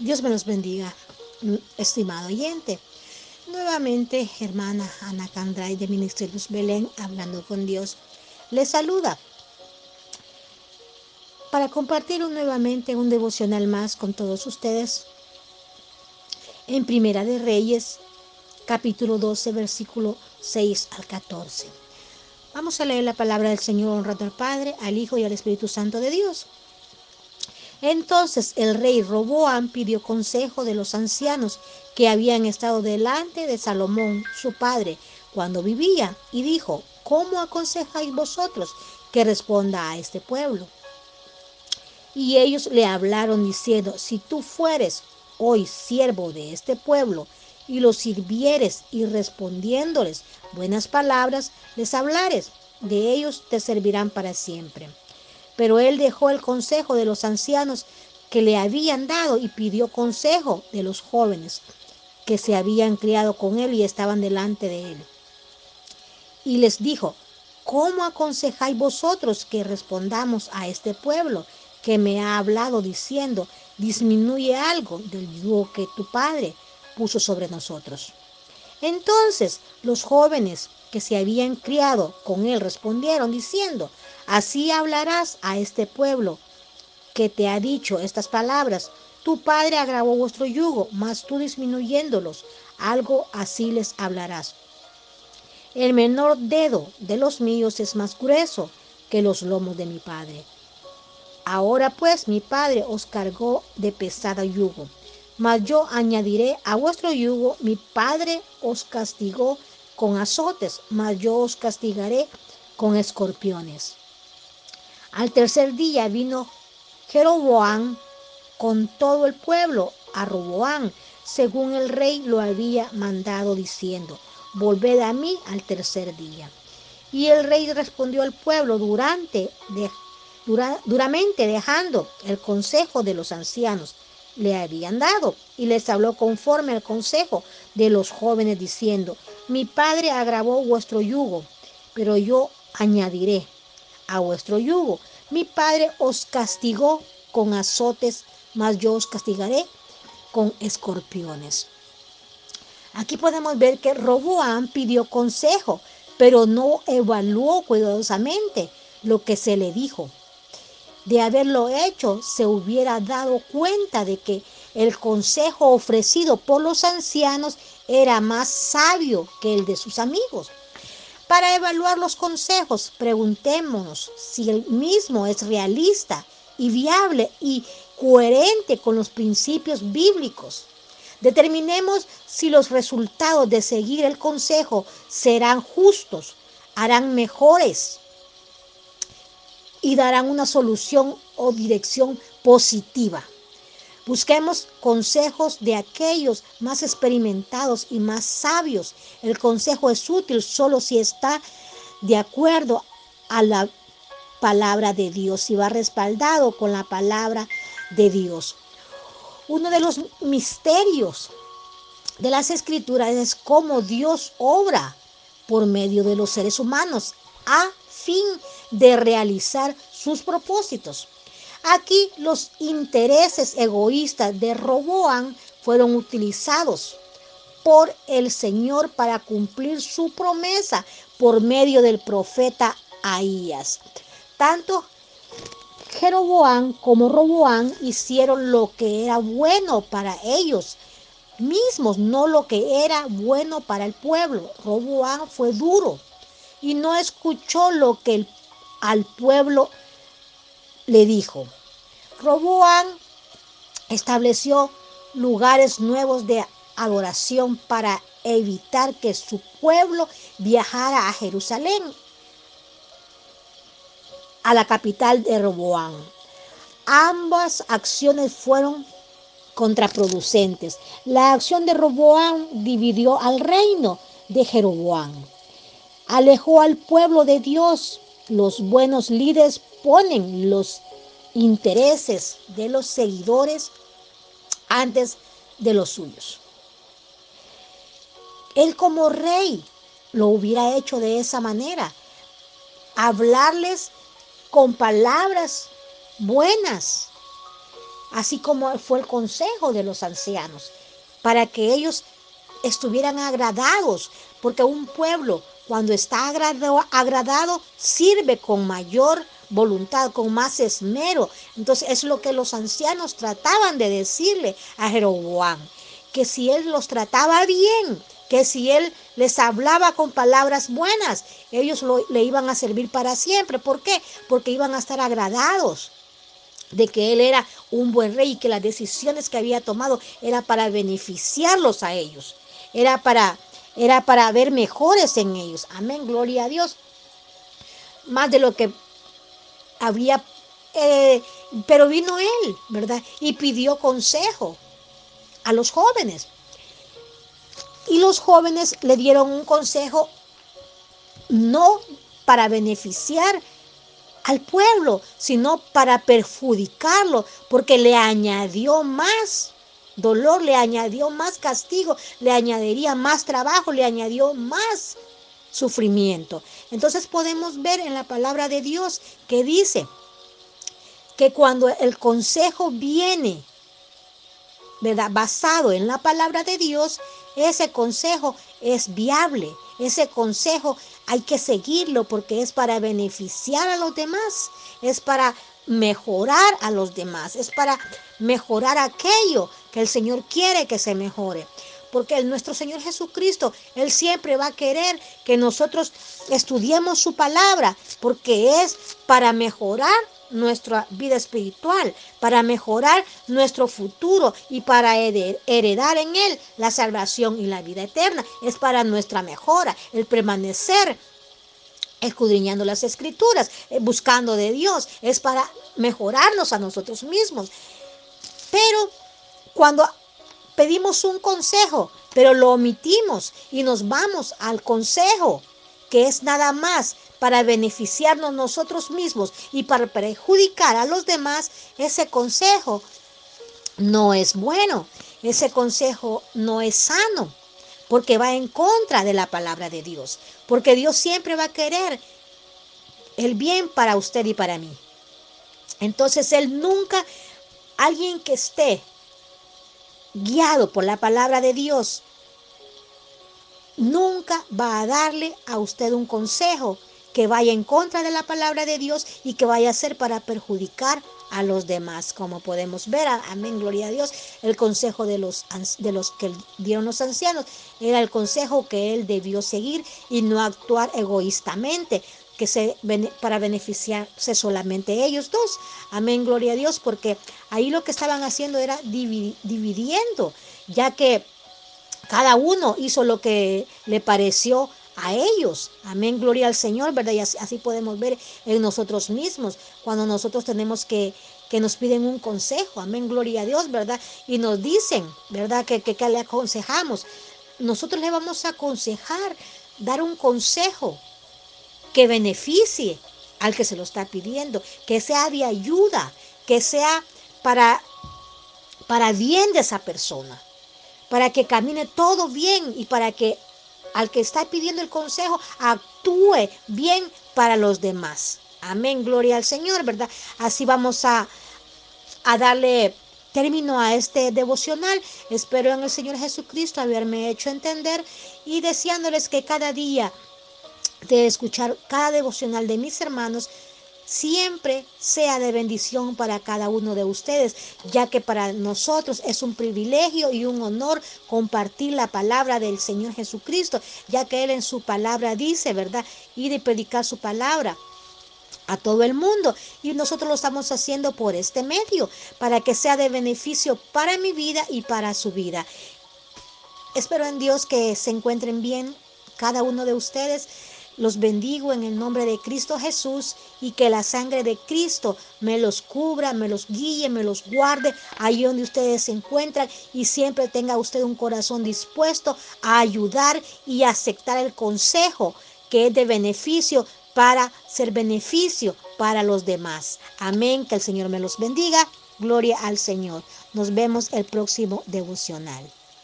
Dios me los bendiga, estimado oyente. Nuevamente, hermana Ana Candray de Ministerios Belén, hablando con Dios, les saluda para compartir nuevamente un devocional más con todos ustedes en Primera de Reyes, capítulo 12, versículo 6 al 14. Vamos a leer la palabra del Señor honrando al Padre, al Hijo y al Espíritu Santo de Dios. Entonces el rey Roboam pidió consejo de los ancianos que habían estado delante de Salomón, su padre, cuando vivía, y dijo, ¿cómo aconsejáis vosotros que responda a este pueblo? Y ellos le hablaron diciendo, si tú fueres hoy siervo de este pueblo, y los sirvieres y respondiéndoles buenas palabras, les hablares, de ellos te servirán para siempre. Pero él dejó el consejo de los ancianos que le habían dado y pidió consejo de los jóvenes que se habían criado con él y estaban delante de él. Y les dijo, ¿cómo aconsejáis vosotros que respondamos a este pueblo que me ha hablado diciendo, disminuye algo del yugo que tu padre puso sobre nosotros? Entonces los jóvenes que se habían criado con él respondieron diciendo, así hablarás a este pueblo que te ha dicho estas palabras. Tu padre agravó vuestro yugo, mas tú disminuyéndolos, algo así les hablarás. El menor dedo de los míos es más grueso que los lomos de mi padre. Ahora pues mi padre os cargó de pesada yugo mas yo añadiré a vuestro yugo, mi padre os castigó con azotes, mas yo os castigaré con escorpiones. Al tercer día vino Jeroboam con todo el pueblo a Roboam, según el rey lo había mandado, diciendo, volved a mí al tercer día. Y el rey respondió al pueblo durante, duramente dejando el consejo de los ancianos le habían dado y les habló conforme al consejo de los jóvenes diciendo, mi padre agravó vuestro yugo, pero yo añadiré a vuestro yugo. Mi padre os castigó con azotes, mas yo os castigaré con escorpiones. Aquí podemos ver que Roboam pidió consejo, pero no evaluó cuidadosamente lo que se le dijo de haberlo hecho, se hubiera dado cuenta de que el consejo ofrecido por los ancianos era más sabio que el de sus amigos. Para evaluar los consejos, preguntémonos si el mismo es realista y viable y coherente con los principios bíblicos. Determinemos si los resultados de seguir el consejo serán justos, harán mejores y darán una solución o dirección positiva. Busquemos consejos de aquellos más experimentados y más sabios. El consejo es útil solo si está de acuerdo a la palabra de Dios, y va respaldado con la palabra de Dios. Uno de los misterios de las escrituras es cómo Dios obra por medio de los seres humanos a fin de realizar sus propósitos. Aquí los intereses egoístas de Roboán fueron utilizados por el Señor para cumplir su promesa por medio del profeta Ahías. Tanto Jeroboán como Roboán hicieron lo que era bueno para ellos mismos, no lo que era bueno para el pueblo. Roboán fue duro y no escuchó lo que al pueblo le dijo, Roboán estableció lugares nuevos de adoración para evitar que su pueblo viajara a Jerusalén, a la capital de Roboán. Ambas acciones fueron contraproducentes. La acción de Roboán dividió al reino de Jeroboán, alejó al pueblo de Dios los buenos líderes ponen los intereses de los seguidores antes de los suyos. Él como rey lo hubiera hecho de esa manera. Hablarles con palabras buenas así como fue el consejo de los ancianos, para que ellos estuvieran agradados, porque un pueblo cuando está agradado, agradado sirve con mayor voluntad, con más esmero. Entonces es lo que los ancianos trataban de decirle a Jeroboam, que si él los trataba bien, que si él les hablaba con palabras buenas, ellos le iban a servir para siempre. ¿Por qué? Porque iban a estar agradados de que él era un buen rey y que las decisiones que había tomado era para beneficiarlos a ellos, era para, era para ver mejores en ellos. Amén, gloria a Dios. Más de lo que había, eh, pero vino él, ¿verdad? Y pidió consejo a los jóvenes. Y los jóvenes le dieron un consejo no para beneficiar al pueblo, sino para perjudicarlo, porque le añadió más dolor, le añadió más castigo, le añadiría más trabajo, le añadió más sufrimiento. Entonces podemos ver en la palabra de Dios que dice que cuando el consejo viene, ¿verdad? Basado en la palabra de Dios, ese consejo es viable, ese consejo hay que seguirlo porque es para beneficiar a los demás, es para mejorar a los demás, es para mejorar aquello que el Señor quiere que se mejore. Porque nuestro Señor Jesucristo, Él siempre va a querer que nosotros estudiemos su palabra, porque es para mejorar nuestra vida espiritual, para mejorar nuestro futuro y para heredar en Él la salvación y la vida eterna. Es para nuestra mejora, el permanecer escudriñando las escrituras, eh, buscando de Dios, es para mejorarnos a nosotros mismos. Pero cuando pedimos un consejo, pero lo omitimos y nos vamos al consejo, que es nada más para beneficiarnos nosotros mismos y para perjudicar a los demás, ese consejo no es bueno, ese consejo no es sano, porque va en contra de la palabra de Dios, porque Dios siempre va a querer el bien para usted y para mí. Entonces Él nunca, alguien que esté guiado por la palabra de Dios, nunca va a darle a usted un consejo que vaya en contra de la palabra de Dios y que vaya a ser para perjudicar a los demás, como podemos ver, amén, gloria a Dios, el consejo de los, de los que dieron los ancianos. Era el consejo que él debió seguir y no actuar egoístamente, que se, para beneficiarse solamente ellos dos, amén, gloria a Dios, porque ahí lo que estaban haciendo era dividiendo, ya que cada uno hizo lo que le pareció a ellos. Amén, gloria al Señor, ¿verdad? Y así, podemos ver en nosotros mismos, cuando nosotros tenemos que, que nos piden un consejo, amén, gloria a Dios, ¿verdad? Y nos dicen, ¿verdad? Que, que, que le aconsejamos. Nosotros le vamos a aconsejar, dar un consejo que beneficie al que se lo está pidiendo, que sea de ayuda, que sea para, para bien de esa persona, para que camine todo bien y para que al que está pidiendo el consejo actúe bien para los demás. Amén, gloria al Señor, ¿verdad? Así vamos a, a darle término a este devocional. Espero en el Señor Jesucristo haberme hecho entender y deseándoles que cada día de escuchar cada devocional de mis hermanos siempre sea de bendición para cada uno de ustedes, ya que para nosotros es un privilegio y un honor compartir la palabra del Señor Jesucristo, ya que Él en su palabra dice, ¿verdad? Y de predicar su palabra a todo el mundo. Y nosotros lo estamos haciendo por este medio, para que sea de beneficio para mi vida y para su vida. Espero en Dios que se encuentren bien cada uno de ustedes los bendigo en el nombre de Cristo Jesús y que la sangre de Cristo me los cubra, me los guíe, me los guarde ahí donde ustedes se encuentran y siempre tenga usted un corazón dispuesto a ayudar y aceptar el consejo que es de beneficio para ser beneficio para los demás. Amén, que el Señor me los bendiga. Gloria al Señor. Nos vemos el próximo devocional.